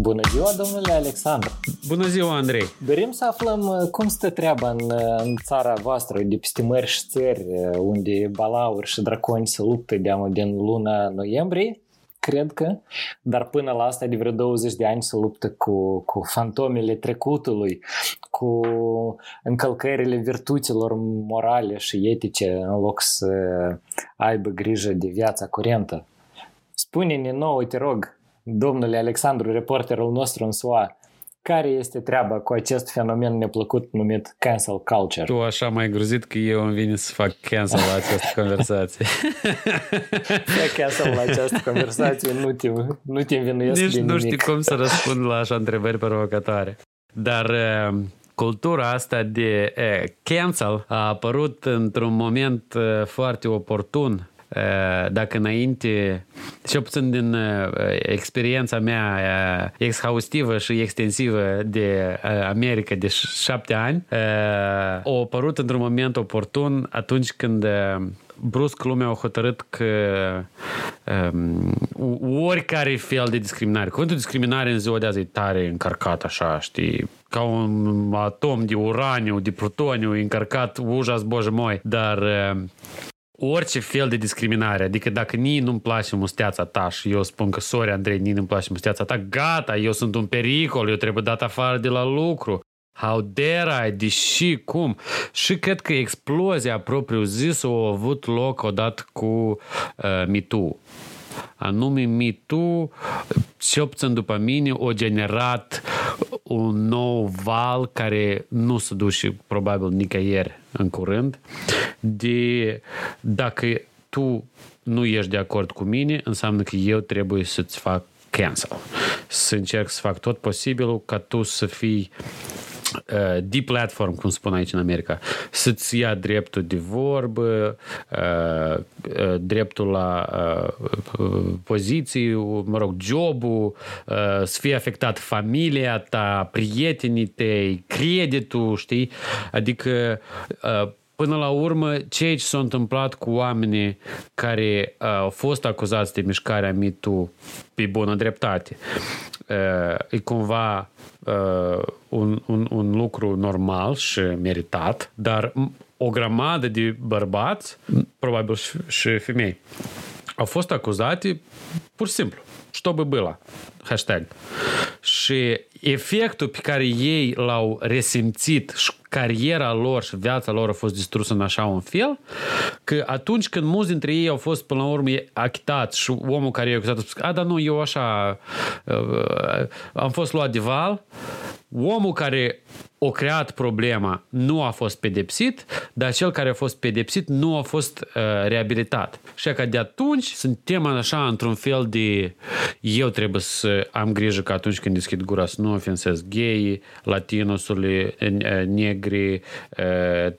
Bună ziua, domnule Alexandru! Bună ziua, Andrei! Dorim să aflăm uh, cum stă treaba în, uh, în țara voastră, de peste mărși și țări, uh, unde balauri și draconi se luptă de din luna noiembrie, cred că, dar până la asta de vreo 20 de ani se luptă cu, cu fantomele trecutului, cu încălcările virtuților morale și etice în loc să aibă grijă de viața curentă. Spune-ne nouă, te rog, domnule Alexandru, reporterul nostru în SUA, care este treaba cu acest fenomen neplăcut numit cancel culture? Tu așa mai gruzit că eu îmi vine să fac cancel la această conversație. Fac cancel la această conversație, nu te, nu te învinuiesc Nici de nu nimic. știu cum să răspund la așa întrebări provocatoare. Dar uh, cultura asta de uh, cancel a apărut într-un moment uh, foarte oportun Uh, Eh, dacă înainte, și puțin din eh, experiența mea eh, exhaustivă și extensivă de America de șapte ani, a apărut într-un moment oportun atunci când brusc lumea a hotărât că um, oricare fel de discriminare, cuvântul discriminare în ziua de azi e tare încărcat așa, știi, ca un atom de uraniu, de plutoniu încărcat, uja zboje moi, dar um, orice fel de discriminare, adică dacă nii nu-mi place musteața ta și eu spun că, sorry Andrei, nii nu-mi place musteața ta, gata, eu sunt un pericol, eu trebuie dat afară de la lucru. How dare I, deși, cum? Și cred că explozia propriu zis a avut loc odată cu uh, MeToo anume MeToo, ce puțin după mine, o generat un nou val care nu se duce probabil nicăieri în curând, de dacă tu nu ești de acord cu mine, înseamnă că eu trebuie să-ți fac cancel. Să încerc să fac tot posibilul ca tu să fii uh, deplatform, cum spun aici în America, să-ți ia dreptul de vorbă, uh, uh, dreptul la uh, poziții, mă rog, jobul, uh, să fie afectat familia ta, prietenii tăi, creditul, știi? Adică uh, Până la urmă, ceea ce s-a întâmplat cu oamenii care uh, au fost acuzați de mișcarea MeToo pe bună dreptate, uh, e cumva uh, un, un, un lucru normal și meritat, dar o grămadă de bărbați, probabil și, și femei, au fost acuzate pur și simplu. Чтобы было. Hashtag. Și efectul pe care ei l-au resimțit și cariera lor și viața lor a fost distrusă în așa un fel, că atunci când mulți dintre ei au fost până la urmă achitați și omul care i-a acuzat a spus, a, dar nu, eu așa uh, am fost luat de val, omul care o creat problema nu a fost pedepsit, dar cel care a fost pedepsit nu a fost uh, reabilitat. Și că de atunci suntem așa într-un fel de eu trebuie să am grijă că atunci când deschid gura să nu ofensez gay, latinusului, negri,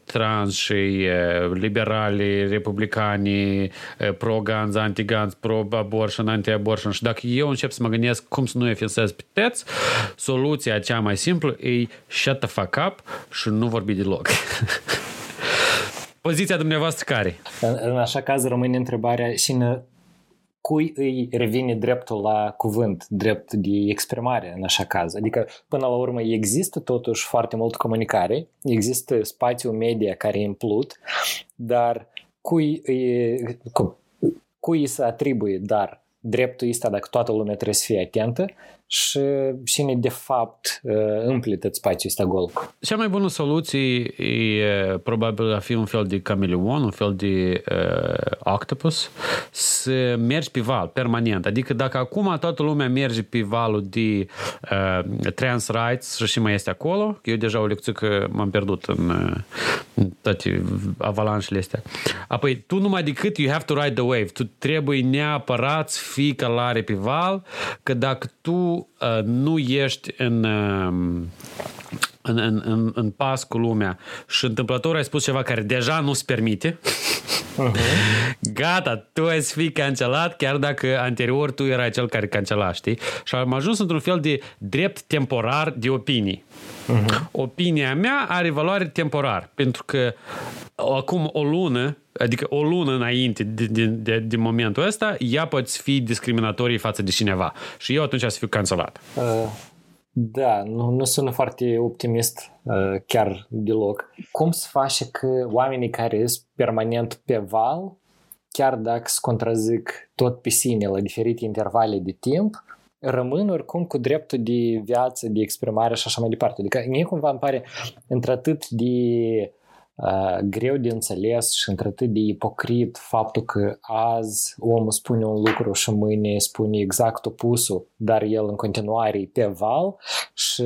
trans și liberali, republicani, pro-guns, anti-guns, pro-abortion, anti-abortion și dacă eu încep să mă gândesc cum să nu ofensez pe teți, soluția cea mai simplă e shut the fuck up și nu vorbi deloc. Poziția dumneavoastră care? În, în așa caz rămâne întrebarea și în cui îi revine dreptul la cuvânt, drept de exprimare în așa caz. Adică, până la urmă, există totuși foarte mult comunicare, există spațiu media care e implut, dar cui îi, cum, cui îi se atribuie, dar dreptul ăsta dacă toată lumea trebuie să fie atentă și cine de fapt umple tot spațiul ăsta gol. Cea mai bună soluție e probabil a fi un fel de cameleon, un fel de uh, octopus, să mergi pe val permanent. Adică dacă acum toată lumea merge pe valul de uh, trans rights și și mai este acolo, eu deja o lecție că m-am pierdut în, în toate avalanșele astea. Apoi, tu numai decât you have to ride the wave, tu trebuie neapărat să fii călare pe val, că dacă tu uh, nu ești în, uh, în, în, în, în pas cu lumea și întâmplător ai spus ceva care deja nu-ți permite, Uh-huh. Gata, tu ai fi cancelat chiar dacă anterior tu erai cel care cancela, știi? Și am ajuns într-un fel de drept temporar de opinii. Uh-huh. Opinia mea are valoare temporar, pentru că acum o lună, adică o lună înainte de, de, de, de momentul ăsta, ea poate fi discriminatorie față de cineva. Și eu atunci să fiu cancelat. Uh, da, nu, nu sună foarte optimist uh, chiar deloc. Cum se face că oamenii care sunt permanent pe val, chiar dacă se contrazic tot pe sine la diferite intervale de timp, rămân oricum cu dreptul de viață, de exprimare și așa mai departe. Adică mie cumva îmi pare într-atât de uh, greu de înțeles și într-atât de ipocrit faptul că azi omul spune un lucru și mâine spune exact opusul, dar el în continuare e pe val și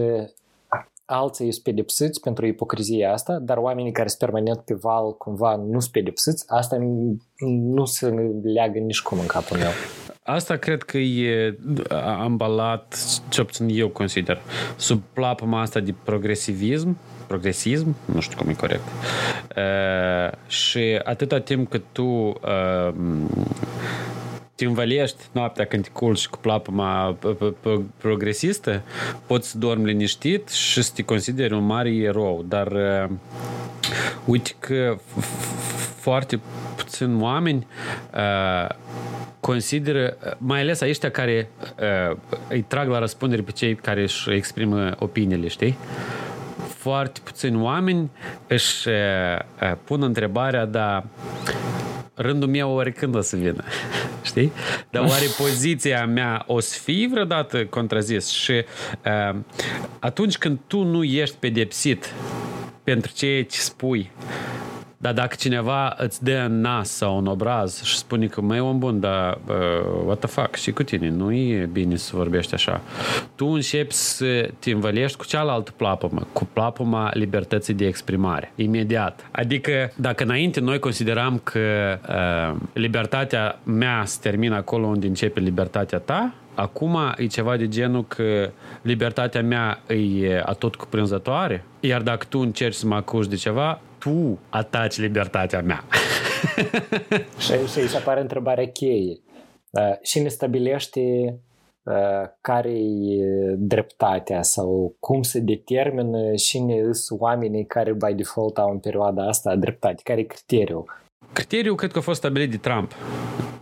alții sunt pedepsiți pentru ipocrizia asta, dar oamenii care sunt permanent pe val cumva nu sunt pedepsiți, asta nu se leagă nici cum în capul meu. Asta cred că e ambalat, ce puțin eu consider, sub plapuma asta de progresivism, progresism, nu știu cum e corect. Uh, și atâta timp cât tu uh, te învălești noaptea când te culci cu plapuma progresistă, poți să dormi liniștit și să te consideri un mare erou. Dar uh, uite că foarte puțini oameni uh, consideră, mai ales ăștia care uh, îi trag la răspundere pe cei care își exprimă opiniile, știi? Foarte puțini oameni își uh, pun întrebarea, dar rândul meu oricând o să vină. Știi? Dar oare poziția mea o să fie vreodată contrazis? Și uh, atunci când tu nu ești pedepsit pentru ceea ce spui, dar dacă cineva îți dă în nas sau în obraz și spune că mai om bun, dar uh, what the fuck, și cu tine, nu e bine să vorbești așa. Tu începi să te învălești cu cealaltă plapumă, cu plapuma libertății de exprimare, imediat. Adică dacă înainte noi consideram că uh, libertatea mea se termină acolo unde începe libertatea ta, Acum e ceva de genul că libertatea mea e atot cuprinzătoare, iar dacă tu încerci să mă acuzi de ceva, tu ataci libertatea mea. și, și aici apare întrebarea cheie. Uh, și ne stabilește uh, care e dreptatea sau cum se determină cine sunt oamenii care by default au în perioada asta dreptate, care e criteriul? Criteriul cred că a fost stabilit de Trump.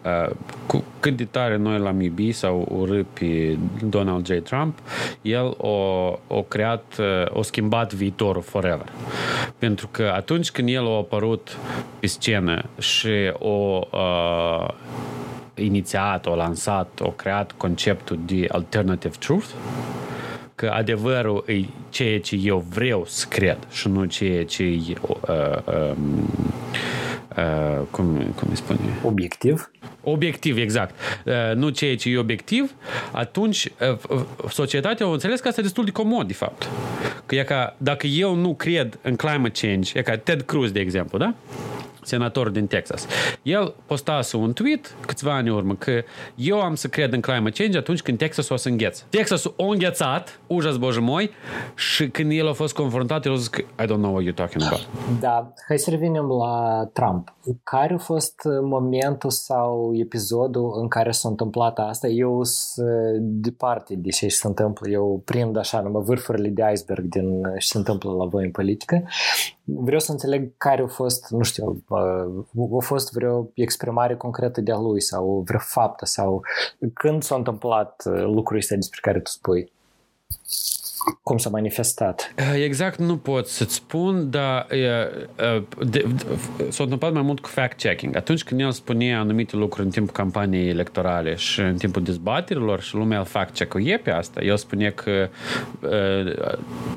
Uh, cu cât de tare noi l-am iubit sau urât pe Donald J. Trump, el o, o creat, uh, o schimbat viitorul forever. Pentru că atunci când el a apărut pe scenă și o uh, inițiat, o lansat, o creat conceptul de alternative truth, că adevărul e ceea ce eu vreau să cred și nu ceea ce e uh, um, uh, cum, cum îi spune? Obiectiv? Obiectiv, exact. Uh, nu ceea ce e obiectiv, atunci uh, societatea o înțeles că asta e destul de comod, de fapt. Că e ca, dacă eu nu cred în climate change, e ca Ted Cruz, de exemplu, da? senatorul din Texas. El postase un tweet câțiva ani în urmă că eu am să cred în climate change atunci când Texas o să înghețe. Texas o înghețat, ujas boje moi, și când el a fost confruntat, el a zis că I don't know what you're talking about. Da, hai să revenim la Trump. Care a fost momentul sau episodul în care s-a întâmplat asta? Eu sunt departe de ce se întâmplă. Eu prind așa numai vârfurile de iceberg din ce se întâmplă la voi în politică. Vreau să înțeleg care a fost, nu știu, a fost vreo exprimare concretă de-a lui sau vreo faptă sau când s-a întâmplat lucrul ăsta despre care tu spui? Cum s-a manifestat? Eh, exact nu pot să-ți spun, dar s-a întâmplat mai mult cu fact-checking. Atunci când el spunea anumite lucruri în timpul campaniei electorale și în timpul dezbaterilor și lumea fact-check-ul e pe asta, el spunea că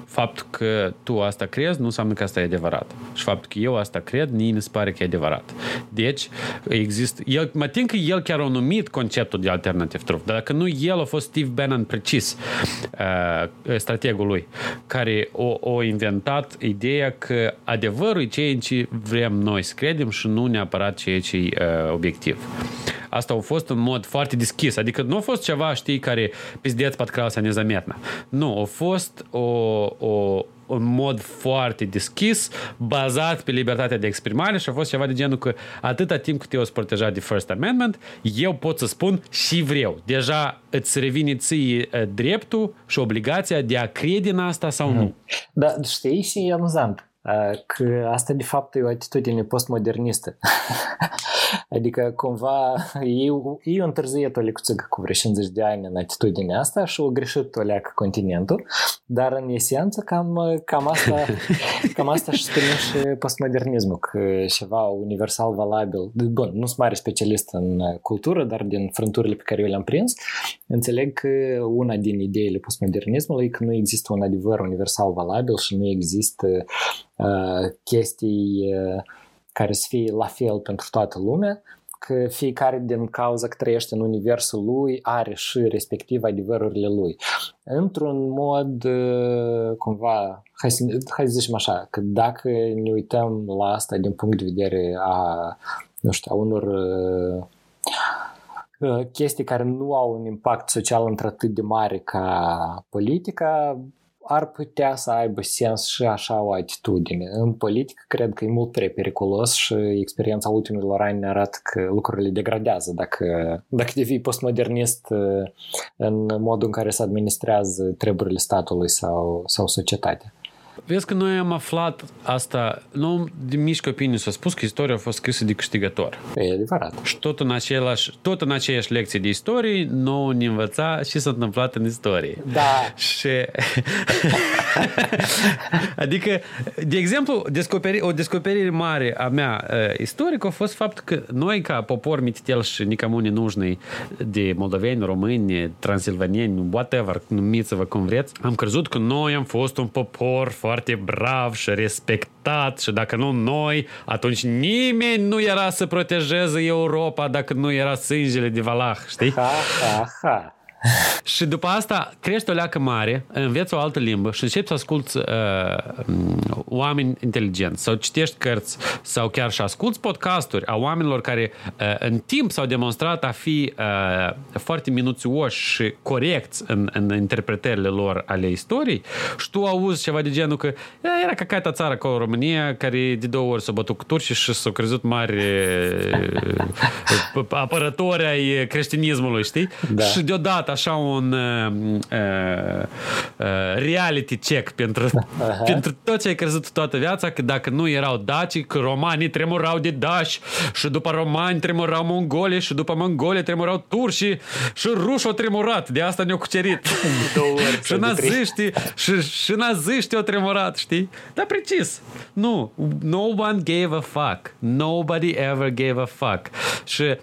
faptul că tu asta crezi nu înseamnă că asta e adevărat. Și faptul că eu asta cred, nici nu se pare că e adevărat. Deci, există... El, mă tin că el chiar a numit conceptul de alternative truth, dar dacă nu el a fost Steve Bannon precis, uh, strategul lui, care o, o inventat ideea că adevărul e ceea ce vrem noi să credem și nu neapărat ceea ce e uh, obiectiv. Asta a fost în mod foarte deschis, adică nu a fost ceva, știi, care pizdeț подкрался незаметно. Nu, a fost o, o, un mod foarte deschis, bazat pe libertatea de exprimare și a fost ceva de genul că atâta timp cât eu sunt protejat de First Amendment, eu pot să spun și vreau. Deja îți revine ție dreptul și obligația de a crede în asta sau mm. nu. Da, știi și e amuzant că asta de fapt e o atitudine postmodernistă. adică cumva ei, ei au întârziet o lecție cu vreo 50 de ani în atitudinea asta și au greșit o leacă continentul, dar în esență cam, cam asta cam asta și spune și postmodernismul, că ceva universal valabil. Bun, nu sunt mare specialist în cultură, dar din frânturile pe care eu le-am prins, înțeleg că una din ideile postmodernismului e că nu există un adevăr universal valabil și nu există Uh, chestii uh, care să fie la fel pentru toată lumea, că fiecare din cauza că trăiește în universul lui are și respectiv adevărurile lui. Într-un mod uh, cumva, hai să, hai să zicem așa, că dacă ne uităm la asta din punct de vedere a, nu știu, a unor chestii care nu au un impact social într-atât de mare ca politica, ar putea să aibă sens și așa o atitudine. În politică cred că e mult prea periculos și experiența ultimilor ani ne arată că lucrurile degradează dacă, dacă devii postmodernist în modul în care se administrează treburile statului sau, sau societatea. Vezi că noi am aflat asta, nu din mici copii s-a spus că istoria a fost scrisă de câștigător. E adevărat. Și tot în, același, tot în aceeași lecție de istorie, nu ne învăța și s-a întâmplat în istorie. Da. Și... adică, de exemplu, descoperi, o descoperire mare a mea uh, istorică a fost faptul că noi, ca popor mititel și nicamu nenujnei de moldoveni, români, transilvanieni, whatever, numiți-vă cum vreți, am crezut că noi am fost un popor foarte brav și respectat și dacă nu noi, atunci nimeni nu era să protejeze Europa dacă nu era sângele de Valah, știi? Ha, ha, ha. și după asta crești o leacă mare, înveți o altă limbă și începi să asculți uh, oameni inteligenți sau citești cărți sau chiar și asculți podcasturi a oamenilor care uh, în timp s-au demonstrat a fi uh, foarte minuțioși și corecți în, în interpretările lor ale istoriei și tu auzi ceva de genul că era ca caita țară ca România care de două ori s-a bătut cu turci și s-au crezut mari uh, apărători ai creștinismului, știi? Da. Și deodată așa un uh, uh, uh, reality check pentru, uh-huh. pentru tot ce ai crezut toată viața, că dacă nu erau daci, că romanii tremurau de daci și după romani tremurau mongole și după mongole tremurau turși și ruși au tremurat, de asta ne-au cucerit. și naziștii și, și naziștii au tremurat, știi? Dar precis. Nu. No one gave a fuck. Nobody ever gave a fuck. Și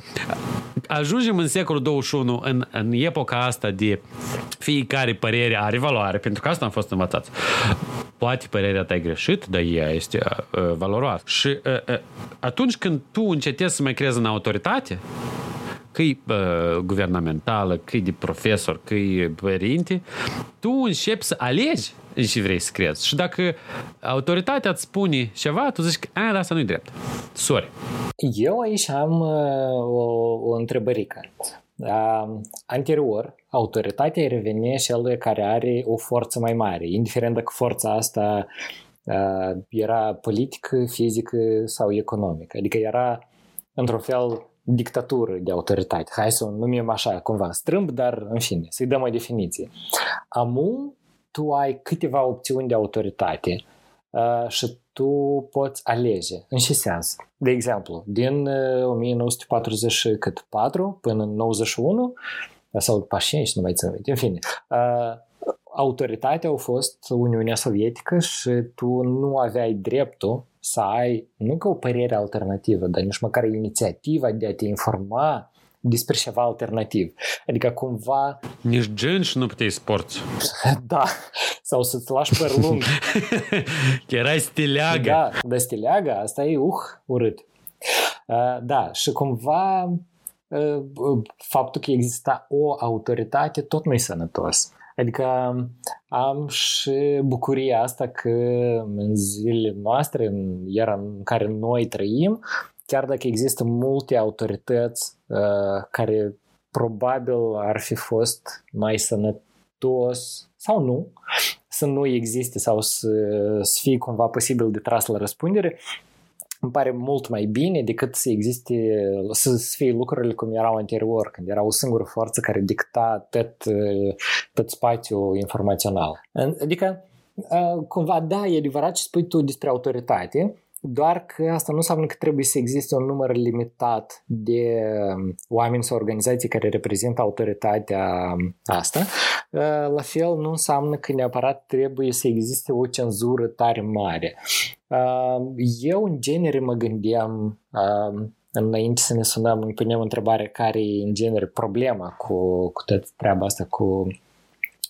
ajungem în secolul 21, în, în epoca asta de fiecare părere are valoare, pentru că asta am fost învățați. Poate părerea ta e greșit, dar ea este uh, valoroasă. Și uh, uh, atunci când tu încetezi să mai crezi în autoritate, că e uh, guvernamentală, că e de profesor, că e părinte, tu începi să alegi în ce vrei să crezi. Și dacă autoritatea îți spune ceva, tu zici că dar asta nu-i drept. Sorry. Eu aici am uh, o, o întrebărică. Uh, anterior, autoritatea revenea celui care are o forță mai mare, indiferent dacă forța asta uh, era politică, fizică sau economică. Adică era, într-un fel, dictatură de autoritate. Hai să o numim așa, cumva strâmb, dar în fine, să-i dăm o definiție. Amu, tu ai câteva opțiuni de autoritate uh, și tu poți alege. În ce sens? De exemplu, din 1944 până în 91 sau după 5, nu mai țin în fine, autoritatea a fost Uniunea Sovietică și tu nu aveai dreptul să ai nu ca o părere alternativă, dar nici măcar inițiativa de a te informa despre ceva alternativ. Adică cumva... Nici gen și nu puteai sporți. da, sau să-ți lași păr lung. Erai stileagă. Da, dar stileagă, asta e uh, urât. Uh, da, și cumva uh, faptul că exista o autoritate tot nu e sănătos. Adică am și bucuria asta că în zilele noastre, în era în care noi trăim, chiar dacă există multe autorități uh, care probabil ar fi fost mai sănătoase sănătos sau nu, să nu existe sau să, să fie cumva posibil de tras la răspundere, îmi pare mult mai bine decât să existe, să fie lucrurile cum erau anterior, când era o singură forță care dicta tot, tot spațiul informațional. Adică, cumva, da, e adevărat ce spui tu despre autoritate, doar că asta nu înseamnă că trebuie să existe un număr limitat de um, oameni sau organizații care reprezintă autoritatea um, asta. Uh, la fel, nu înseamnă că neapărat trebuie să existe o cenzură tare mare. Uh, eu, în genere, mă gândeam um, înainte să ne sunăm, îmi punem întrebarea care e, în genere, problema cu, cu toată treaba asta, cu,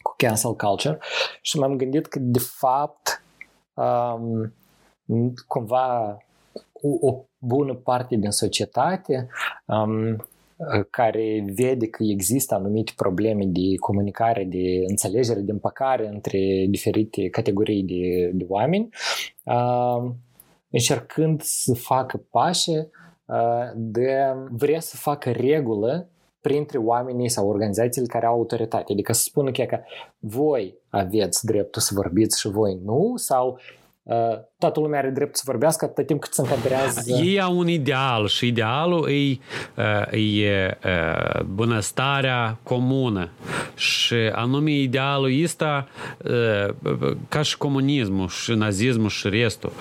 cu cancel culture și m-am gândit că, de fapt, um, cumva o, o bună parte din societate um, care vede că există anumite probleme de comunicare, de înțelegere, de împăcare între diferite categorii de, de oameni, uh, încercând să facă pași uh, de vrea să facă regulă printre oamenii sau organizațiile care au autoritate. Adică să spună că voi aveți dreptul să vorbiți și voi nu, sau toată lumea are drept să vorbească atât timp cât se încadrează. Ei au un ideal și idealul e, e bunăstarea comună și anume idealul ăsta ca și comunismul și nazismul și restul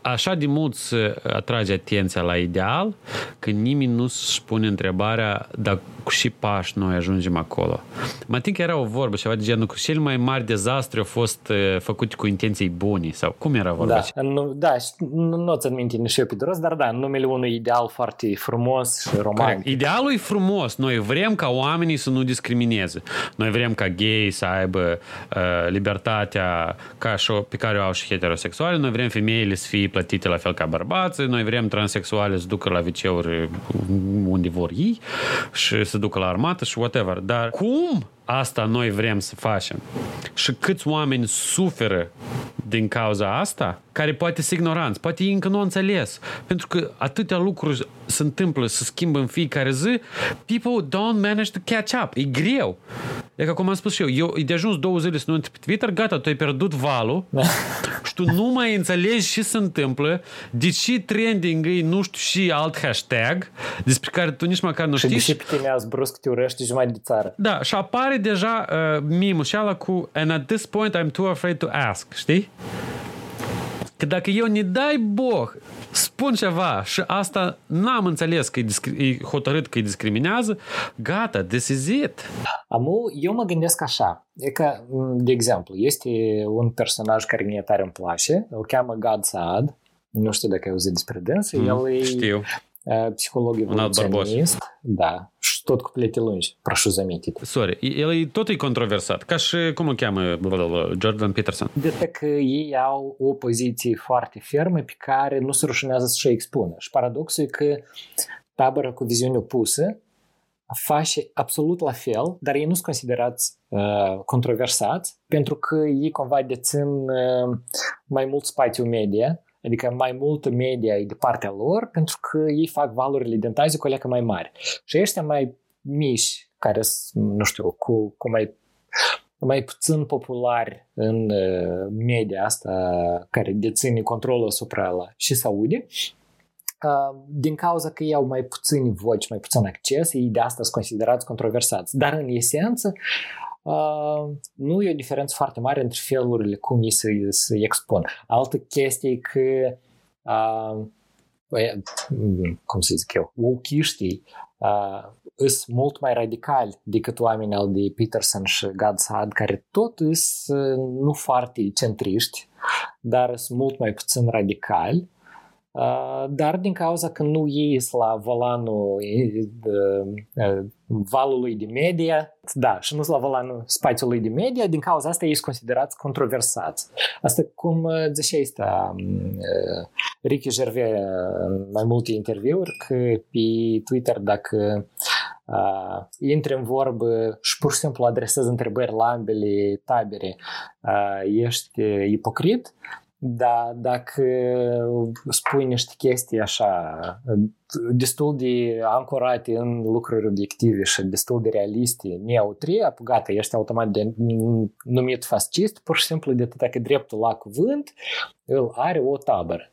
așa de mult se atrage atenția la ideal că nimeni nu își pune întrebarea dacă cu și pași noi ajungem acolo. Mă tin că era o vorbă ceva de genul că cel mai mari dezastru au fost făcute cu intenții bune sau cum era vorba? Da, nu, da nu, nu ți aminte nici eu pe de rost, dar da, în numele unui ideal foarte frumos și romantic. Corect. Idealul e frumos. Noi vrem ca oamenii să nu discrimineze. Noi vrem ca gay să aibă uh, libertatea ca și, pe care o au și heterosexuali. Noi vrem femeile să fie plătite la fel ca bărbații. Noi vrem transexuale să ducă la viceuri unde vor ei și să ducă la armată și whatever. Dar cum asta noi vrem să facem? Și câți oameni suferă din cauza asta, care poate sunt ignoranți, poate ei încă nu înțeles. Pentru că atâtea lucruri se întâmplă, se schimbă în fiecare zi, people don't manage to catch up. E greu. E ca cum am spus și eu, eu e de ajuns două zile să nu intri pe Twitter, gata, tu ai pierdut valul da. și tu nu mai înțelegi ce se întâmplă, de ce trending e nu știu și alt hashtag despre care tu nici măcar nu știi. Și de ce pe tine azi brusc te urăști jumătate de țară. Da, și apare deja uh, mimul și ala cu and at this point I'm too afraid to ask, știi? Că dacă eu ne dai boh, spun ceva și asta n-am înțeles că e, discri- e hotărât că îi discriminează, gata, this is it. Amu, eu mă gândesc așa, e că, de exemplu, este un personaj care mie tare îmi place, îl cheamă God Saad, nu știu dacă ai auzit despre dânsul, mm, el e știu. psiholog evoluționist, da, și tot cuplete lungi, prașu zametit. Sorry, el tot e controversat, ca și cum o cheamă Jordan Peterson. De că ei au o poziție foarte fermă pe care nu se rușinează să-și expună. Și paradoxul e că tabăra cu viziune opusă face absolut la fel, dar ei nu sunt considerați uh, controversați, pentru că ei cumva dețin uh, mai mult spațiu media Adică mai multă media e de partea lor pentru că ei fac valorile de tazi cu mai mari. Și ăștia mai mici, care sunt, nu știu, cu, cu mai mai puțin populari în uh, media asta care deține controlul asupra la și se aude, uh, din cauza că ei au mai puțini voci, mai puțin acces, ei de asta sunt considerați controversați. Dar în esență, uh, nu e o diferență foarte mare între felurile cum ei se, se expun. Altă chestie e că uh, cum să zic eu, wokiștii uh, sunt mult mai radicali decât oamenii al de Peterson și Gadsad, care tot sunt nu foarte centriști, dar sunt mult mai puțin radicali dar din cauza că nu ies la volanul valului de media, da, și nu la volanul spațiului de media, din cauza asta ei sunt considerați controversați. Asta cum zicea este Ricky Gervais în mai multe interviuri, că pe Twitter dacă uh, intri în vorbă și pur și simplu adresezi întrebări la ambele tabere, uh, ești ipocrit, Da, dacă spui niște chestii așa, destul de ancorate în lucruri obiective și destul de realiste, neutrie, gata, ești automat de numit fascist, pur și simplu de atât că dreptul la cuvânt îl are o tabără.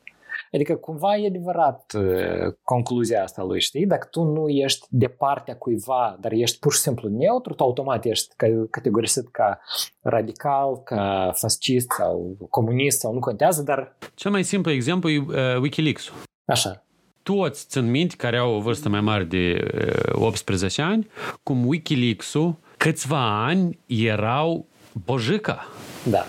Adică cumva e adevărat uh, concluzia asta lui, știi? Dacă tu nu ești de partea cuiva, dar ești pur și simplu neutru, tu automat ești categorisit ca radical, ca fascist sau comunist sau nu contează, dar... Cel mai simplu exemplu e uh, Wikileaks-ul. Așa. Toți țin minte care au o vârstă mai mare de uh, 18 ani, cum Wikileaks-ul câțiva ani erau bojica. Da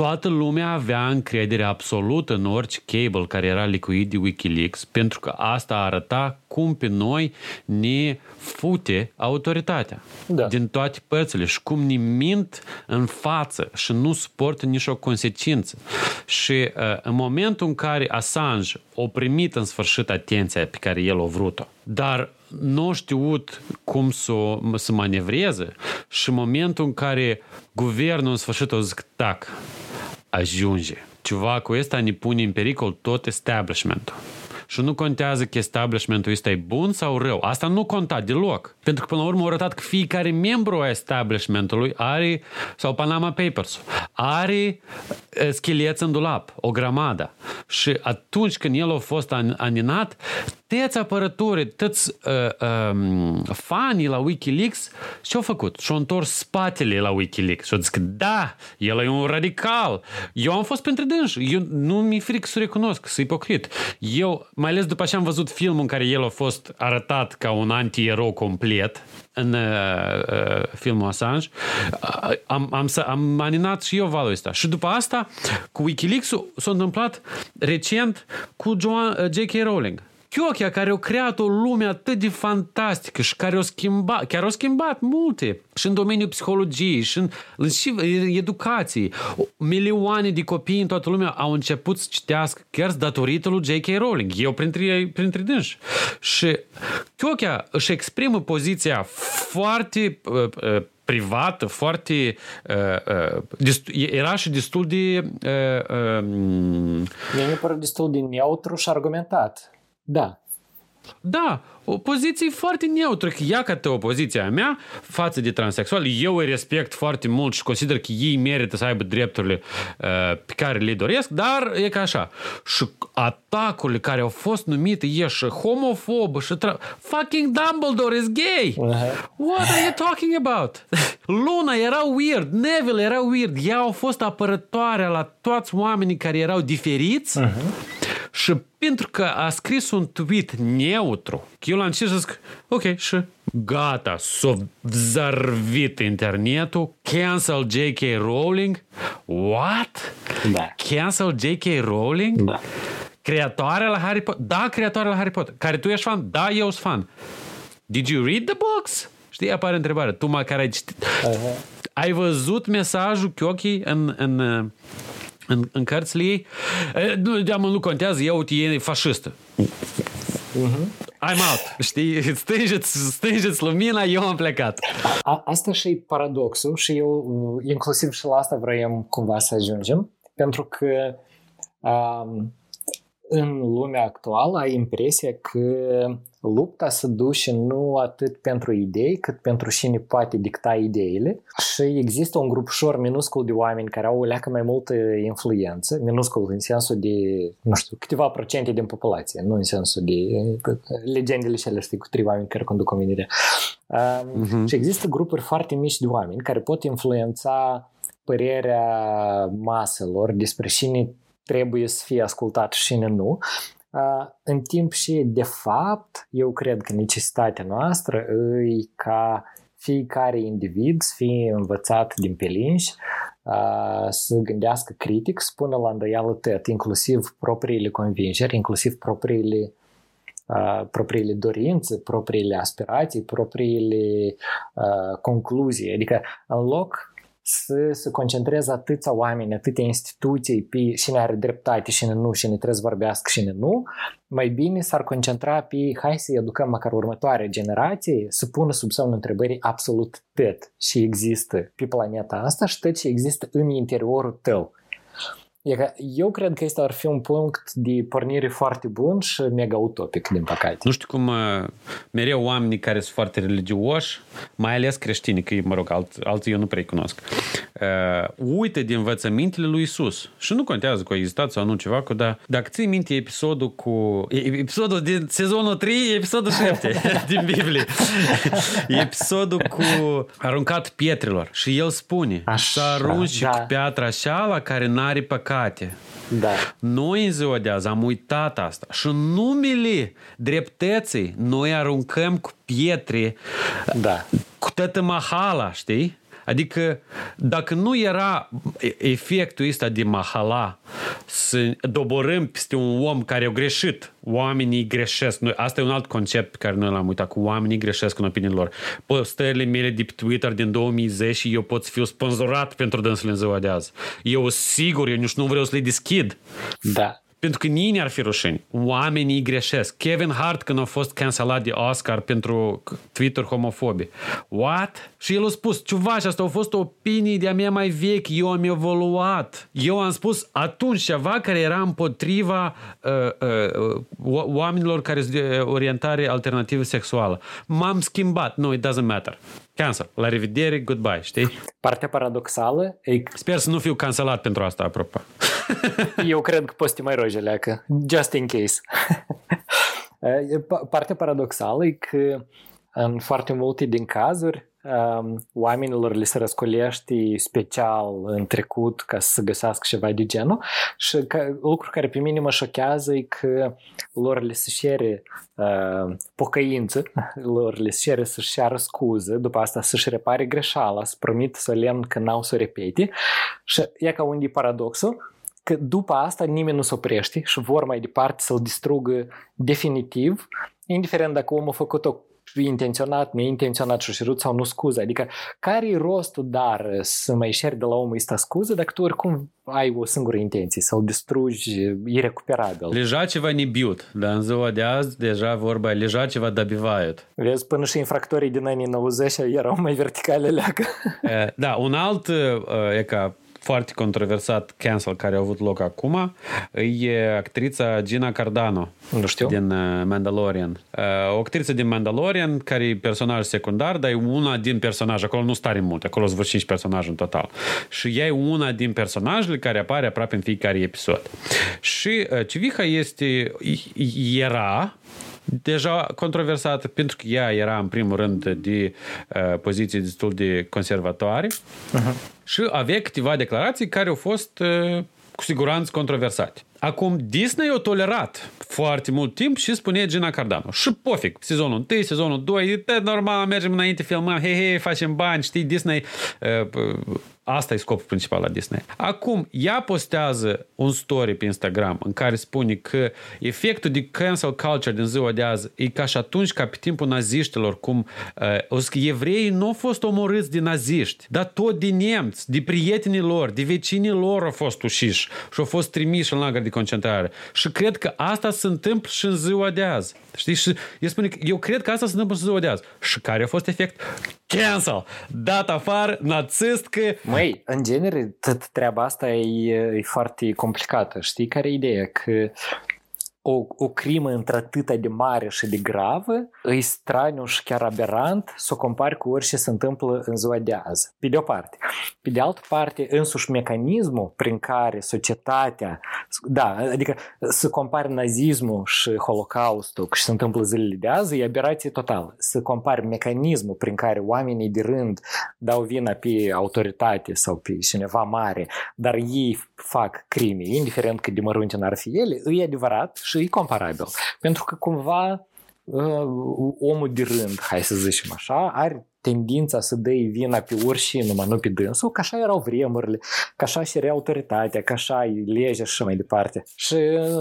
toată lumea avea încredere absolută în orice cable care era licuit de Wikileaks, pentru că asta arăta cum pe noi ne fute autoritatea da. din toate părțile și cum ne mint în față și nu suportă nicio consecință. Și uh, în momentul în care Assange a primit în sfârșit atenția pe care el a vrut-o, dar nu a știut cum să, să manevreze și în momentul în care guvernul în sfârșit a zis tac, ajunge. Ceva cu ăsta ne pune în pericol tot establishmentul. Și nu contează că establishmentul ăsta e bun sau rău. Asta nu conta deloc. Pentru că până la urmă au arătat că fiecare membru a establishmentului are, sau Panama Papers, are scheleți în dulap, o grămadă. Și atunci când el a fost aninat, toți apărătorii, toți uh, um, fanii la Wikileaks ce-au făcut? Și-au întors spatele la Wikileaks și-au zis că da, el e un radical. Eu am fost printre dânsi. Eu nu mi-e frică să recunosc, să ipocrit. Eu, mai ales după ce am văzut filmul în care el a fost arătat ca un anti-erou complet, în uh, uh, filmul Assange, uh, am, am, am aninat și eu valul ăsta. Și după asta, cu Wikileaks-ul s-a întâmplat recent cu Joan, uh, J.K. Rowling. Chiochia care a creat o lume atât de fantastică și care o schimbat, chiar au schimbat multe și în domeniul psihologiei și în, în și educației. Milioane de copii în toată lumea au început să citească chiar datorită lui J.K. Rowling. Eu printre, printre dânsi. Și Chiochia își exprimă poziția foarte uh, uh, privată, foarte... Uh, uh, destul, era și destul de... Uh, uh, Mie mi pare destul de neutru și argumentat. Da. Da, o poziție foarte neutră, că ea ca o poziția mea față de transexual, eu îi respect foarte mult și consider că ei merită să aibă drepturile uh, pe care le doresc, dar e ca așa. Și atacurile care au fost numite e și homofob și tra- fucking Dumbledore is gay! Uh-huh. What are you talking about? Luna era weird, Neville era weird, ea a fost apărătoarea la toți oamenii care erau diferiți uh-huh și pentru că a scris un tweet neutru, eu l-am citit și zic, ok, și gata, s-a zarvit internetul, cancel J.K. Rowling. What? Da. Cancel J.K. Rowling? Da. Creatoarea la Harry Potter? Da, creatoarea la Harry Potter. Care tu ești fan? Da, eu sunt fan. Did you read the books? Știi, apare întrebarea. Tu mă care ai citit. Uh-huh. Ai văzut mesajul Chiochi în, în în, în cărțile ei. Nu, de nu contează, eu e fascistă. Uh-huh. I'm out, știi? Stingeți, stingeți lumina, eu am plecat. A, asta și e paradoxul și eu, inclusiv și la asta vreau cumva să ajungem, pentru că um, în lumea actuală ai impresia că lupta se duce nu atât pentru idei, cât pentru cine poate dicta ideile și există un grup ușor minuscul de oameni care au o leacă mai multă influență, minuscul în sensul de, nu știu, câteva procente din populație, nu în sensul de legendele cele, știi, cu trei oameni care conduc omenirea. Um, uh-huh. Și există grupuri foarte mici de oameni care pot influența părerea maselor despre cine trebuie să fie ascultat și cine nu, în timp și, de fapt, eu cred că necesitatea noastră e ca fiecare individ să fie învățat din pe linși, să gândească critic, să pună la îndoială tot, inclusiv propriile convingeri, inclusiv propriile propriile dorințe, propriile aspirații, propriile uh, concluzii. Adică, în loc să se concentreze atâția oameni, atâtea instituții pe cine are dreptate, cine nu, cine trebuie să vorbească, cine nu, mai bine s-ar concentra pe hai să educăm măcar următoarea generație să pună sub semnul întrebării absolut tot ce există pe planeta asta și tot ce există în interiorul tău. E că eu cred că este ar fi un punct de pornire foarte bun și mega utopic, din păcate. Nu știu cum uh, mereu oamenii care sunt foarte religioși, mai ales creștini, că, mă rog, alt, alții eu nu prea cunosc, uh, uită din învățămintele lui Isus. Și nu contează că a existat sau nu ceva, că da, dacă ții minte episodul cu... Episodul din sezonul 3, episodul 7 din Biblie. episodul cu aruncat pietrelor. Și el spune, Așa, să arunci da. cu piatra așa la care n-are păcat păcate. Da. Noi în ziua de azi am uitat asta și în numele dreptății noi aruncăm cu pietre da. cu tătă mahala, știi? Adică dacă nu era efectul ăsta de mahala să doborâm peste un om care a greșit, oamenii greșesc. Asta e un alt concept pe care noi l-am uitat, cu oamenii greșesc în opiniile lor. Postările mele de Twitter din 2010 eu pot să fiu sponsorat pentru dânsul în ziua de azi. Eu sigur, eu nici nu vreau să le deschid. Da. Pentru că nimeni ar fi rușini. Oamenii greșesc. Kevin Hart când a fost cancelat de Oscar pentru Twitter homofobi. What? Și el a spus, ceva, și asta a fost o opinie de-a mea mai vechi, eu am evoluat. Eu am spus atunci ceva care era împotriva uh, uh, oamenilor care sunt de orientare alternativă sexuală. M-am schimbat. No, it doesn't matter. Cancel. La revedere, goodbye, știi? Partea paradoxală e... Sper să nu fiu cancelat pentru asta, apropo. Eu cred că poți mai rogi, leacă. Just in case. Partea paradoxală e că în foarte multe din cazuri oamenilor li se răscolește special în trecut ca să găsească ceva de genul. Și că, lucru care pe mine mă șochează e că lor le se cere uh, pocăință, lor le se cere să-și ceară scuze, după asta să-și repare greșeala, să promit solemn că n-au să o repete. Și e ca unde e paradoxul, că după asta nimeni nu se oprește și vor mai departe să-l distrugă definitiv, indiferent dacă omul a făcut-o intenționat, neintenționat și cerut sau nu scuză. Adică care e rostul dar să mai șeri de la omul ăsta scuză dacă tu oricum ai o singură intenție, să-l distrugi irecuperabil. Leja ceva ne biut, dar în ziua de azi deja vorba e leja ceva da bivaiut. Vezi, până și infractorii din anii 90 erau mai verticale leacă. Eh, da, un alt eh, e ca foarte controversat cancel care a avut loc acum e actrița Gina Cardano. Nu știu. Din uh, Mandalorian. Uh, o actriță din Mandalorian care e personaj secundar, dar e una din personaje. Acolo nu stare mult, acolo sunt 5 personaje în total. Și ea e una din personajele care apare aproape în fiecare episod. Și uh, Civiha este, era deja controversată pentru că ea era în primul rând de uh, poziții destul de conservatoare uh-huh. și avea câteva declarații care au fost uh, cu siguranță controversate. Acum, Disney a tolerat foarte mult timp și spune Gina Cardano. Și pofic, sezonul 1, sezonul 2, e normal, mergem înainte, filmăm, hei, hei, facem bani, știi, Disney uh, Asta e scopul principal la Disney. Acum, ea postează un story pe Instagram în care spune că efectul de cancel culture din ziua de azi e ca și atunci ca pe timpul naziștilor, cum uh, evreii nu au fost omorâți de naziști, dar tot de nemți, de prietenii lor, de vecinii lor au fost ușiși și au fost trimiși în lagăr de concentrare. Și cred că asta se întâmplă și în ziua de azi. Știi? Și eu spune că eu cred că asta se întâmplă și în ziua de azi. Și care a fost efect? Cancel! Dat afară, nazist că... Măi, în genere, tot treaba asta e, e foarte complicată. Știi care e ideea? Că o, o crimă într-atâta de mare și de gravă, îi straniu și chiar aberant să o compari cu orice se întâmplă în ziua de azi. Pe de o parte. Pe de altă parte, însuși mecanismul prin care societatea, da, adică să compari nazismul și holocaustul și se întâmplă zilele de azi, e aberație totală. Să compari mecanismul prin care oamenii de rând dau vina pe autoritate sau pe cineva mare, dar ei fac crime, indiferent cât de mărunte n-ar fi ele, e adevărat și e comparabil. Pentru că cumva omul de rând, hai să zicem așa, are tendința să dea vina pe oricine, numai nu pe dânsul, că așa erau vremurile, că așa și era autoritatea, că așa e legea și așa mai departe. Și,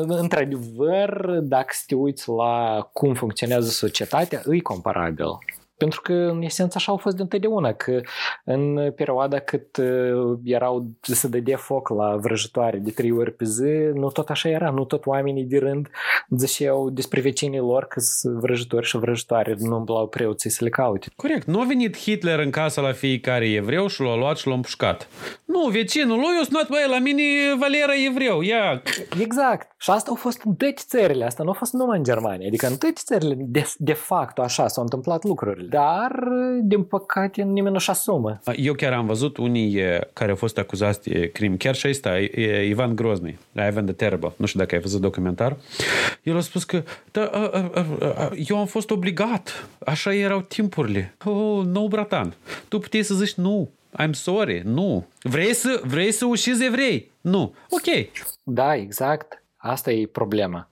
într-adevăr, dacă te uiți la cum funcționează societatea, e comparabil. Pentru că în esență așa au fost de întotdeauna, că în perioada cât uh, erau să dădea foc la vrăjitoare de trei ori pe zi, nu tot așa era, nu tot oamenii de rând ziceau despre vecinii lor că sunt vrăjitori și vrăjitoare, nu umblau preoții să le caute. Corect. Nu a venit Hitler în casa la fiecare evreu și l-a luat și l-a împușcat. Nu, vecinul lui a sunat, băi, la mine Valera evreu, ia. Exact. Și asta au fost în toate țările, asta nu a fost numai în Germania. Adică în toate țările, de, de fapt, așa s-au întâmplat lucrurile. Dar, din păcate, nimeni nu-și asumă. Eu chiar am văzut unii care au fost acuzați de crim. Chiar și ăsta, Ivan Grozny, Ivan the Terrible. Nu știu dacă ai văzut documentar. El a spus că da, a, a, a, eu am fost obligat. Așa erau timpurile. Oh, nu, bratan. Tu puteai să zici nu. I'm sorry, nu. Vrei să, vrei să ușizi evrei? Nu. Ok. Da, exact. Asta e problema.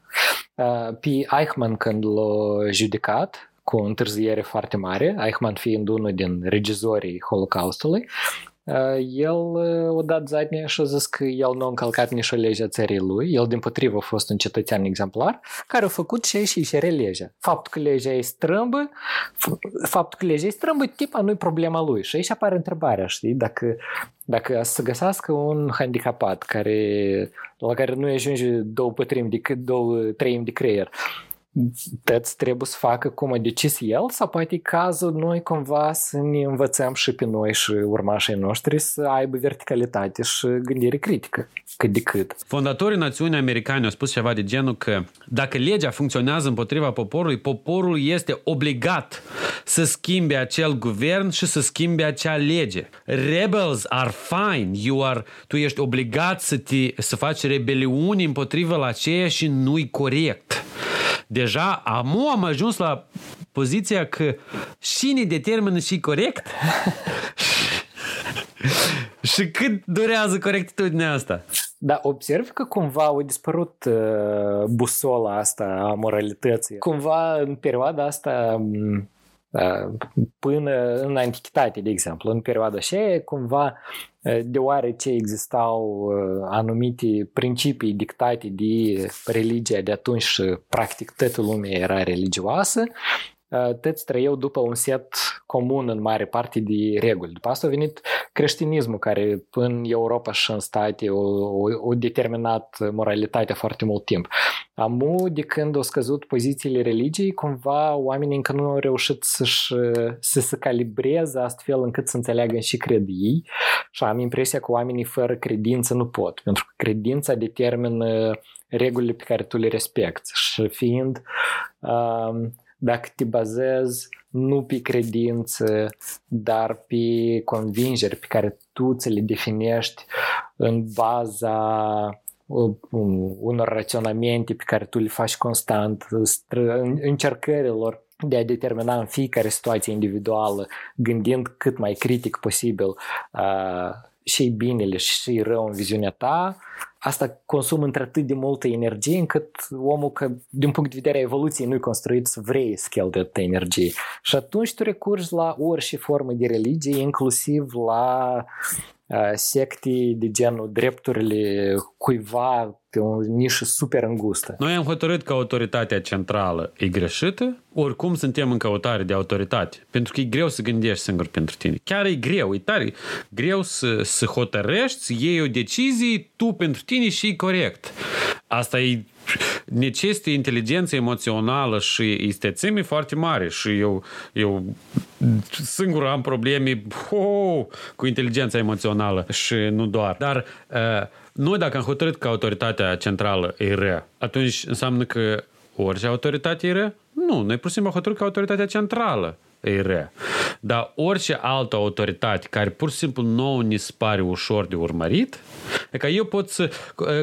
Pe Eichmann, când l-a judecat, cu o întârziere foarte mare, Eichmann fiind unul din regizorii Holocaustului, el o dat zadnie și a zis că el nu a încălcat nici o lege a țării lui, el din potrivă a fost un cetățean exemplar, care a făcut ce și cere legea. Faptul că legea e strâmbă, faptul că legea e strâmbă, tipa nu e problema lui. Și aici apare întrebarea, știi, dacă dacă să găsească un handicapat care, la care nu ajunge două pătrimi de, două treimi de creier, tăți trebuie să facă cum a decis el sau poate e cazul noi cumva să ne învățăm și pe noi și urmașii noștri să aibă verticalitate și gândire critică cât de cât. Fondatorii națiunii americane au spus ceva de genul că dacă legea funcționează împotriva poporului, poporul este obligat să schimbe acel guvern și să schimbe acea lege. Rebels are fine. You are, tu ești obligat să, te, să faci rebeliuni împotriva la aceea și nu-i corect deja amu am ajuns la poziția că și ne determină și corect și cât durează corectitudinea asta? Da, observ că cumva a dispărut uh, busola asta a moralității. Cumva în perioada asta până în antichitate, de exemplu, în perioada aceea, cumva, deoarece existau anumite principii dictate de religia de atunci și practic toată lumea era religioasă, toți trăiau după un set comun în mare parte de reguli. După asta a venit creștinismul care în Europa și în state o, o, o determinat moralitatea foarte mult timp. Amu, de când au scăzut pozițiile religiei, cumva oamenii încă nu au reușit să-și, să se calibreze astfel încât să înțeleagă și cred ei și am impresia că oamenii fără credință nu pot, pentru că credința determină regulile pe care tu le respecti și fiind uh, dacă te bazezi nu pe credință, dar pe convingeri pe care tu ți le definești în baza unor raționamente pe care tu le faci constant, încercărilor de a determina în fiecare situație individuală, gândind cât mai critic posibil uh, și binele și rău în viziunea ta, asta consumă într-atât de multă energie încât omul, că din punct de vedere a evoluției, nu-i construit să vrei să cheltuie atâta energie. Și atunci tu recurgi la orice formă de religie, inclusiv la secte de genul drepturile cuiva pe o nișă super îngustă. Noi am hotărât că autoritatea centrală e greșită, oricum suntem în căutare de autoritate, pentru că e greu să gândești singur pentru tine. Chiar e greu, e tare greu să, să hotărăști, să iei o decizie tu pentru tine și e corect. Asta e necesită inteligență emoțională și istețime foarte mare și eu, eu singur am probleme oh, cu inteligența emoțională și nu doar. Dar uh, noi dacă am hotărât că autoritatea centrală e rea, atunci înseamnă că orice autoritate e rea? Nu, noi pur și simplu am hotărât că autoritatea centrală e rea. Dar orice altă autoritate care pur și simplu nouă ni se pare ușor de urmărit, e că eu pot să,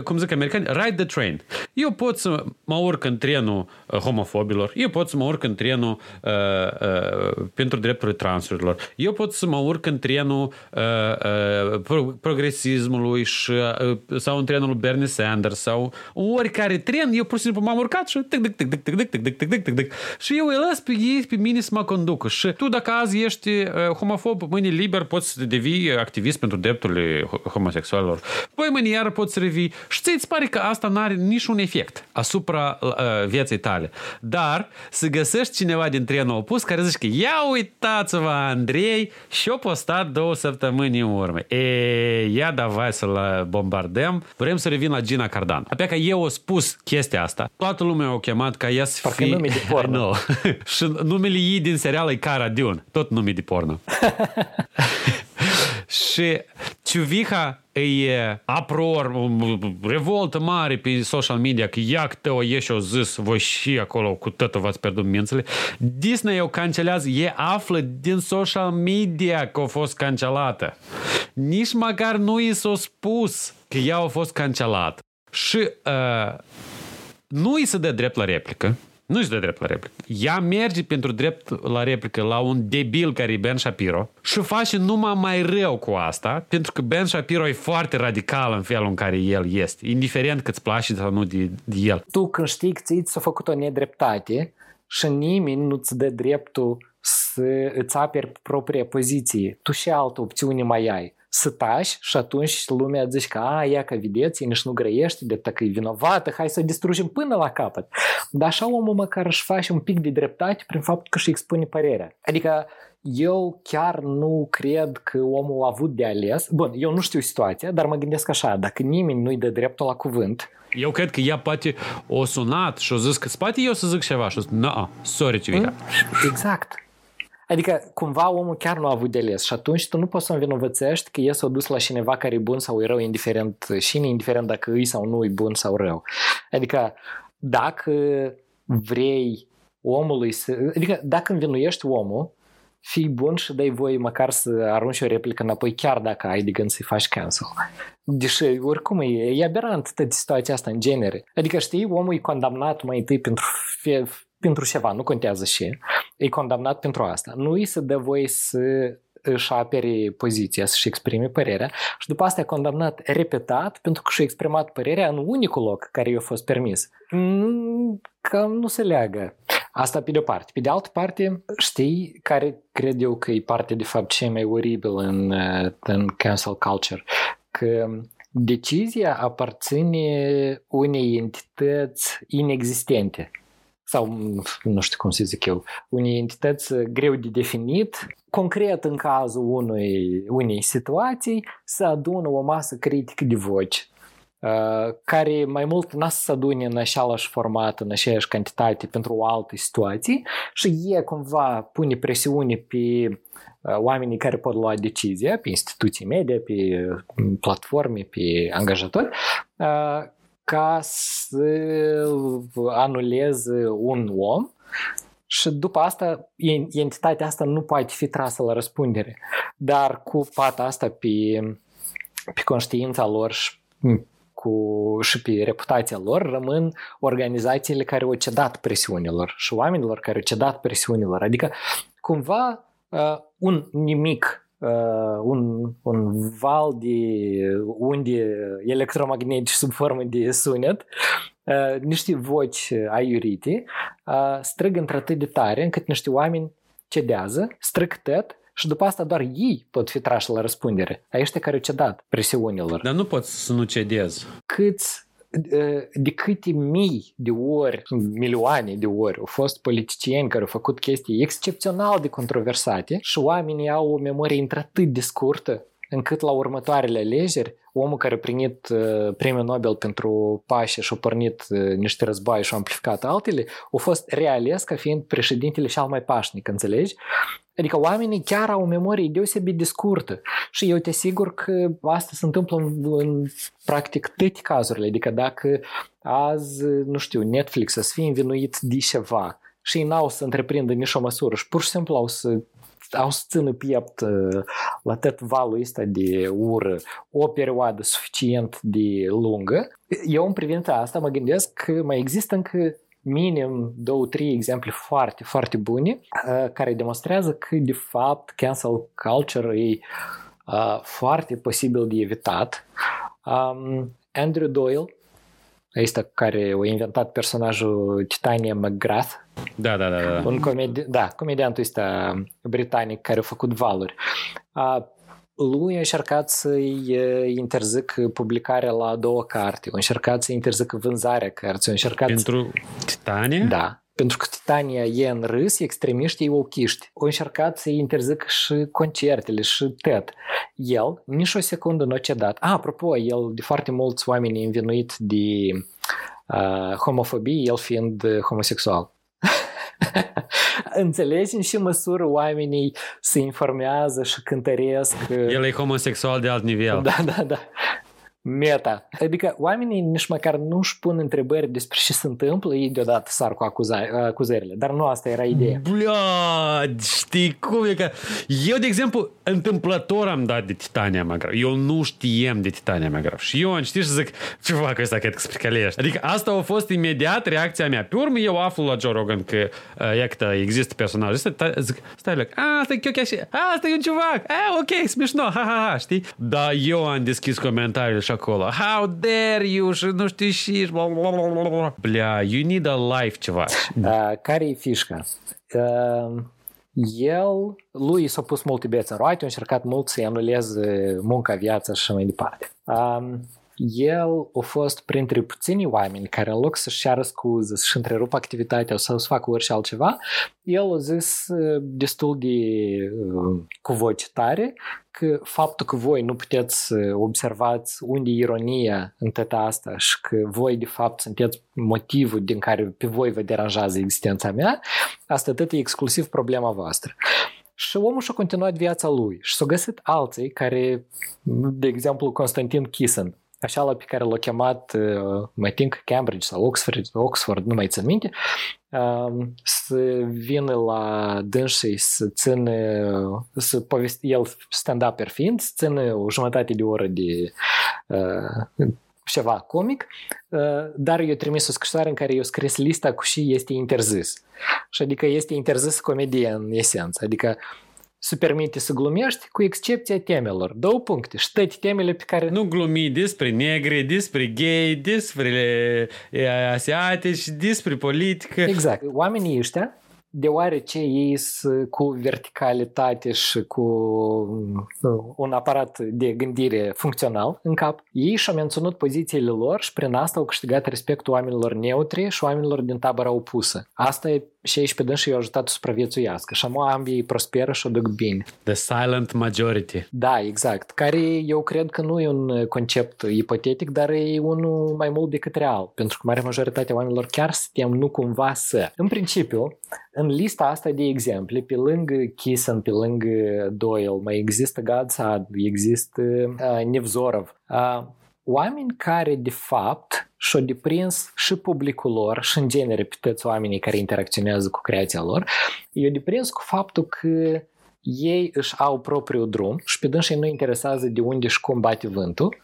cum zic americani, ride the train. Eu pot să mă urc în trenul homofobilor, eu pot să mă urc în trenul uh, uh, pentru drepturile transurilor, eu pot să mă urc în trenul uh, uh, progresismului și, uh, sau în trenul Bernie Sanders sau oricare tren, eu pur și simplu m-am urcat și tic, tic, tic, tic, tic, tic, tic, tic, tic, tic, și eu îi las pe ei, pe mine să mă conducă. Și tu dacă azi ești homofob, mâine liber poți să devii activist pentru drepturile homosexualilor. Păi mâine iară poți să revii și ți îți pare că asta nu are niciun efect asupra uh, vieții tale. Dar să găsești cineva din trenul opus care zice că ia uitați-vă Andrei și-o postat două săptămâni în urmă. E, ia davai să-l bombardăm. Vrem să revin la Gina Cardan. Apoi că eu o spus chestia asta. Toată lumea o chemat ca ea să Parcă fie... nume de porno. no. și numele ei din serial e Cara Dune. Tot nume de porno. și Ciuviha e apror, revoltă mare pe social media că ia că o ieși o zis, voi și acolo cu totul v-ați pierdut mințele. Disney o cancelează, e află din social media că a fost cancelată. Nici măcar nu i s-a spus că ea a fost cancelată. Și uh, nu îi se dă drept la replică, nu își dă drept la replică. Ea merge pentru drept la replică la un debil care e Ben Shapiro și face numai mai rău cu asta, pentru că Ben Shapiro e foarte radical în felul în care el este, indiferent că îți place sau nu de, de el. Tu când știi că ți s-a făcut o nedreptate și nimeni nu-ți dă dreptul să îți aperi propria poziție, tu și altă opțiune mai ai să tași și atunci lumea zice că a, ia că vedeți, e nici nu grăiește, de că e vinovată, hai să o distrugem până la capăt. Dar așa omul măcar își face un pic de dreptate prin faptul că își expune părerea. Adică eu chiar nu cred că omul a avut de ales. Bun, eu nu știu situația, dar mă gândesc așa, dacă nimeni nu-i dă dreptul la cuvânt, Eu cred că ea poate o sunat și o zis că spate eu să zic ceva și o zis, nu, sorry, Ciuvica. Exact. Adică cumva omul chiar nu a avut de ales și atunci tu nu poți să învinovățești că e s-a dus la cineva care e bun sau e rău, indiferent și indiferent dacă îi sau nu e bun sau rău. Adică dacă vrei omului să... Adică dacă învinuiești omul, fii bun și dai voie măcar să arunci o replică înapoi, chiar dacă ai de gând să-i faci cancel. Deși, oricum, e, e aberant toată situația asta în genere. Adică, știi, omul e condamnat mai întâi pentru, fie, pentru ceva, nu contează și, e condamnat pentru asta. Nu îi se dă voie să își apere poziția, să-și exprime părerea și după asta e condamnat repetat pentru că și-a exprimat părerea în unicul loc care i-a fost permis. Că nu se leagă. Asta pe de-o parte. Pe de altă parte, știi care cred eu că e parte de fapt cea mai oribil în, în cancel culture? Că decizia aparține unei entități inexistente sau nu știu cum să zic eu, unei entități greu de definit, concret în cazul unui, unei situații, să adună o masă critică de voci care mai mult n-a să se adune în același format, în aceeași cantitate pentru o altă situație și e cumva pune presiune pe oamenii care pot lua decizia, pe instituții media, pe platforme, pe angajatori, ca să anuleze un om și după asta entitatea asta nu poate fi trasă la răspundere. Dar cu pata asta pe, pe conștiința lor și cu, și pe reputația lor rămân organizațiile care au cedat presiunilor și oamenilor care au cedat presiunilor. Adică cumva uh, un nimic uh, un, un val de unde electromagnetice sub formă de sunet, uh, niște voci aiurite, uh, strâng într-atât de tare încât niște oameni cedează, strâng tot și după asta doar ei pot fi trași la răspundere. Ăștia care au cedat presiunilor. Dar nu poți să nu cedezi. Câți de câte mii de ori, milioane de ori au fost politicieni care au făcut chestii excepțional de controversate și oamenii au o memorie într-atât de scurtă încât la următoarele alegeri, omul care a primit uh, premiul Nobel pentru pace și a pornit uh, niște război și a amplificat altele, a fost reales ca fiind președintele cel mai pașnic, înțelegi? Adică oamenii chiar au o memorie deosebit de scurtă și eu te asigur că asta se întâmplă în, în practic toate cazurile. Adică dacă azi, nu știu, Netflix să fie învinuit de ceva și ei n-au să întreprindă nicio măsură și pur și simplu au să au să țină piept la tot valul ăsta de ură o perioadă suficient de lungă. Eu în privința asta mă gândesc că mai există încă minim două, trei exemple foarte, foarte bune care demonstrează că de fapt cancel culture e foarte posibil de evitat. Andrew Doyle, ăsta care a inventat personajul Titania McGrath. Da, da, da. da. Un comedi- da, comediantul ăsta britanic care a făcut valuri. Lui a încercat să-i interzic publicarea la a doua carte, a încercat să interzic vânzarea cărții, a încercat... Pentru Titania? Da. Pentru că Titania e în râs, extremiști, ei ochiști. Au încercat să-i interzic și concertele și tot. El, nici o secundă nu a cedat. Ah, apropo, el de foarte mulți oameni învinuit de uh, homofobie, el fiind homosexual. Înțelegi în ce măsură oamenii se informează și cântăresc. El e homosexual de alt nivel. Da, da, da meta. Adică oamenii nici măcar nu își pun întrebări despre ce se întâmplă, ei deodată sar cu acuza- acuzările. Dar nu asta era ideea. Bля, știi cum e că... Eu, de exemplu, întâmplător am dat de Titania mai grav. Eu nu știem de Titania mai grav. Și eu am citit și zic, ce fac ăsta, cred că spricălești. Adică asta a fost imediat reacția mea. Pe urmă eu aflu la Joe Rogan că uh, există personajul ăsta, zic, stai loc, a, asta e chiar și, a, asta e un ciuvac, a, ok, smișno, ha, ha, ha, știi? Dar eu am deschis comentariile și acolo. How dare you și nu știu și... Bля, you need a life ceva. Uh, care e fișca? Uh, el, lui s-a pus multe bețe în roate, a încercat mult să-i anuleze munca, viața și așa mai departe. Um, el a fost printre puținii oameni care în loc să-și ceară scuze, să-și întrerupă activitatea sau să facă orice altceva, el a zis destul de cu voce tare că faptul că voi nu puteți să observați unde e ironia în tot asta și că voi de fapt sunteți motivul din care pe voi vă deranjează existența mea, asta tot e exclusiv problema voastră. Și omul și-a continuat viața lui și s-a găsit alții care, de exemplu, Constantin Kissen, așa pe care l-a chemat, mă think, Cambridge sau Oxford, Oxford, nu mai țin minte, să vină la dânsii să țină, să povesti, el stand-up fiind, să țină o jumătate de oră de uh, ceva comic, uh, dar eu trimis o scrisoare în care eu scris lista cu și este interzis. Și adică este interzis comedie în esență. Adică se permite să glumești, cu excepția temelor. Două puncte. Și toate temele pe care... Nu glumi despre negri, despre gay, despre asiatici, despre politică. Exact. Oamenii ăștia deoarece ei sunt cu verticalitate și cu un aparat de gândire funcțional în cap, ei și-au menținut pozițiile lor și prin asta au câștigat respectul oamenilor neutri și oamenilor din tabăra opusă. Asta e și aici pe dânsă i-au ajutat să supraviețuiască și amă ambii prosperă și o duc bine. The silent majority. Da, exact. Care eu cred că nu e un concept ipotetic, dar e unul mai mult decât real. Pentru că marea majoritatea oamenilor chiar suntem nu cumva să. În principiu, în lista asta de exemple, pe lângă Kissen, pe lângă Doyle, mai există Gadsad, există uh, Nevzorov. Uh, oameni care, de fapt, și-au deprins și publicul lor și, în genere, pe toți oamenii care interacționează cu creația lor, i-au deprins cu faptul că ei își au propriul drum și pe dânsii nu interesează de unde și cum bate vântul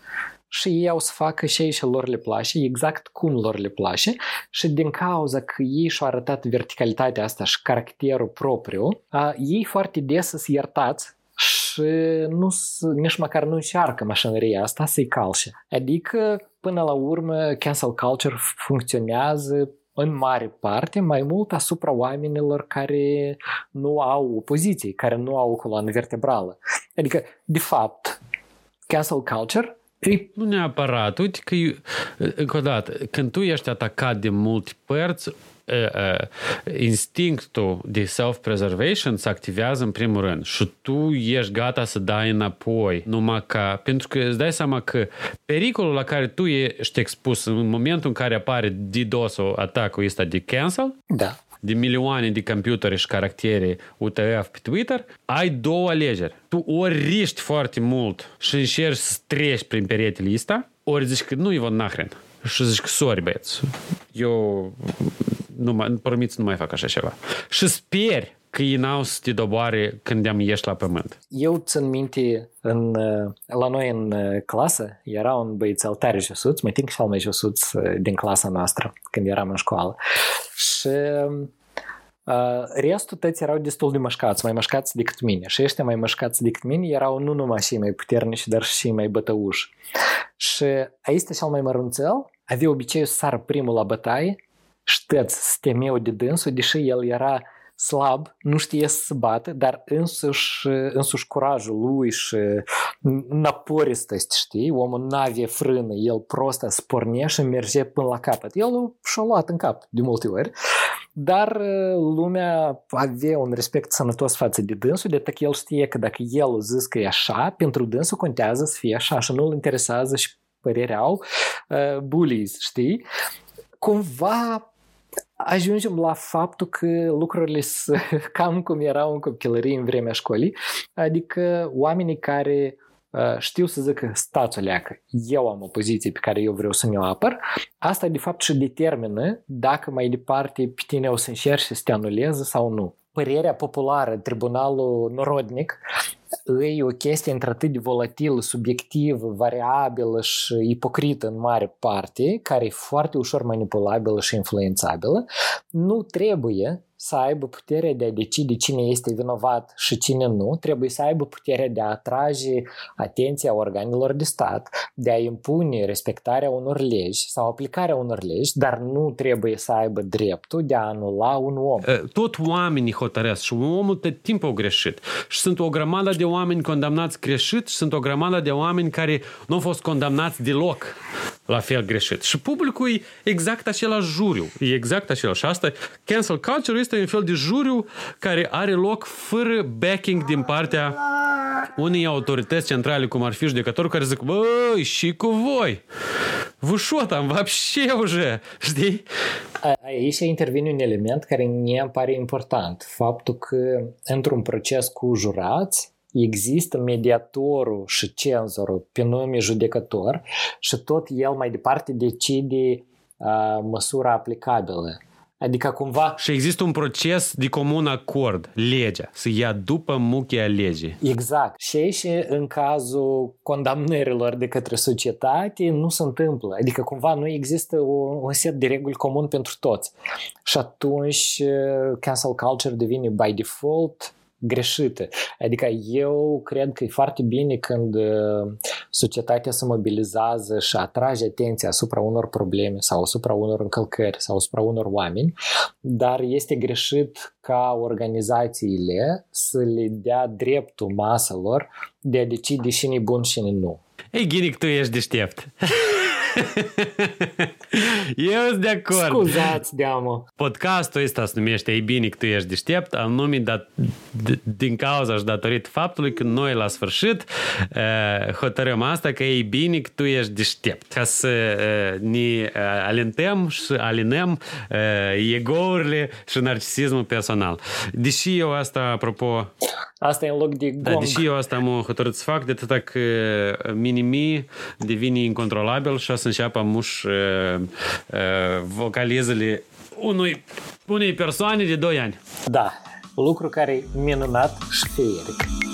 și ei au să facă și ei și lor le place, exact cum lor le place și din cauza că ei și-au arătat verticalitatea asta și caracterul propriu, ei foarte des sunt iertați și nu, nici măcar nu încearcă mașinăria asta să-i calce. Adică, până la urmă, cancel culture funcționează în mare parte mai mult asupra oamenilor care nu au opoziție, care nu au o coloană vertebrală. Adică, de fapt, cancel culture nu neapărat. Uite că, încă o dată, când tu ești atacat de multe părți, instinctul de self-preservation se activează în primul rând și tu ești gata să dai înapoi numai ca, pentru că îți dai seama că pericolul la care tu ești expus în momentul în care apare DDoS-ul, atacul ăsta de cancel, da de milioane de computere și caractere UTF pe Twitter, ai două alegeri. Tu ori riști foarte mult și încerci să treci prin peretele ăsta, ori zici că nu-i vă nahren. Și zici că sorry, băieți, eu nu mai, promit să nu mai fac așa ceva. Și speri că ei n-au să te doboare când am ieși la pământ. Eu țin minte, în, la noi în clasă era un băiețel tare josuț, mai timp și al mai josuț din clasa noastră, când eram în școală. Și Uh, restul toți erau destul de mășcați, mai mășcați decât mine. Și ăștia mai mășcați decât mine erau nu numai și mai puternici, dar și mai bătăuși. Și aici cel mai mărunțel avea obiceiul să sară primul la bătaie și tăți să temeau de dânsul, deși el era slab, nu știe să se bată, dar însuși, însuși curajul lui și naporistăți, știi? Omul n-avea frână, el prost să pornea și merge până la capăt. El și-a luat în cap de multe ori, dar lumea avea un respect sănătos față de dânsul, de că el știe că dacă el zis că e așa, pentru dânsul contează să fie așa și nu-l interesează și părerea au uh, bullies, știi? Cumva ajungem la faptul că lucrurile sunt cam cum erau în copilărie în vremea școlii, adică oamenii care uh, știu să zică stați o leacă, eu am o poziție pe care eu vreau să mi-o apăr, asta de fapt și determină dacă mai departe pe tine o să încerci să te anuleze sau nu. Părerea populară, tribunalul norodnic, e o chestie într-atât de volatilă, subiectivă, variabilă și ipocrită în mare parte, care e foarte ușor manipulabilă și influențabilă, nu trebuie să aibă puterea de a decide cine este vinovat și cine nu, trebuie să aibă puterea de a atrage atenția organelor de stat, de a impune respectarea unor legi sau aplicarea unor legi, dar nu trebuie să aibă dreptul de a anula un om. Tot oamenii hotărăsc și omul tot timpul au greșit. Și sunt o grămadă de oameni condamnați greșit și sunt o grămadă de oameni care nu au fost condamnați deloc la fel greșit. Și publicul e exact același juriu. E exact același. Și asta, cancel culture este un fel de juriu care are loc fără backing din partea unei autorități centrale, cum ar fi judecător, care zic, băi, și cu voi? Vă что там вообще уже? Știi? Aici intervine un element care mi pare important. Faptul că într-un proces cu jurați, există mediatorul și cenzorul pe nume judecător și tot el mai departe decide uh, măsura aplicabilă. Adică cumva... Și există un proces de comun acord, legea, să ia după muchea legii. Exact. Și și în cazul condamnărilor de către societate nu se întâmplă. Adică cumva nu există un, un set de reguli comun pentru toți. Și atunci cancel culture devine by default greșită. Adică eu cred că e foarte bine când uh, societatea se mobilizează și atrage atenția asupra unor probleme sau asupra unor încălcări sau asupra unor oameni, dar este greșit ca organizațiile să le dea dreptul maselor de a decide cine e bun și cine nu. Ei, Ghinic, tu ești deștept. Eu sunt de acord. Scuzați, deamă. Podcastul ăsta se numește Ei bine că tu ești deștept, anume dat, din cauza și datorită faptului că noi la sfârșit uh, hotărâm asta că e bine că tu ești deștept. Ca să uh, ne alintăm și alinăm uh, egourile și narcisismul personal. Deși eu asta, apropo... Asta e în loc de gong. Da, deși eu asta am hotărât să fac, de atâta că minimi devine incontrolabil și o să înceapă muș uh, uh, vocalizele unui, unei persoane de 2 ani. Da, lucru care e minunat și feric.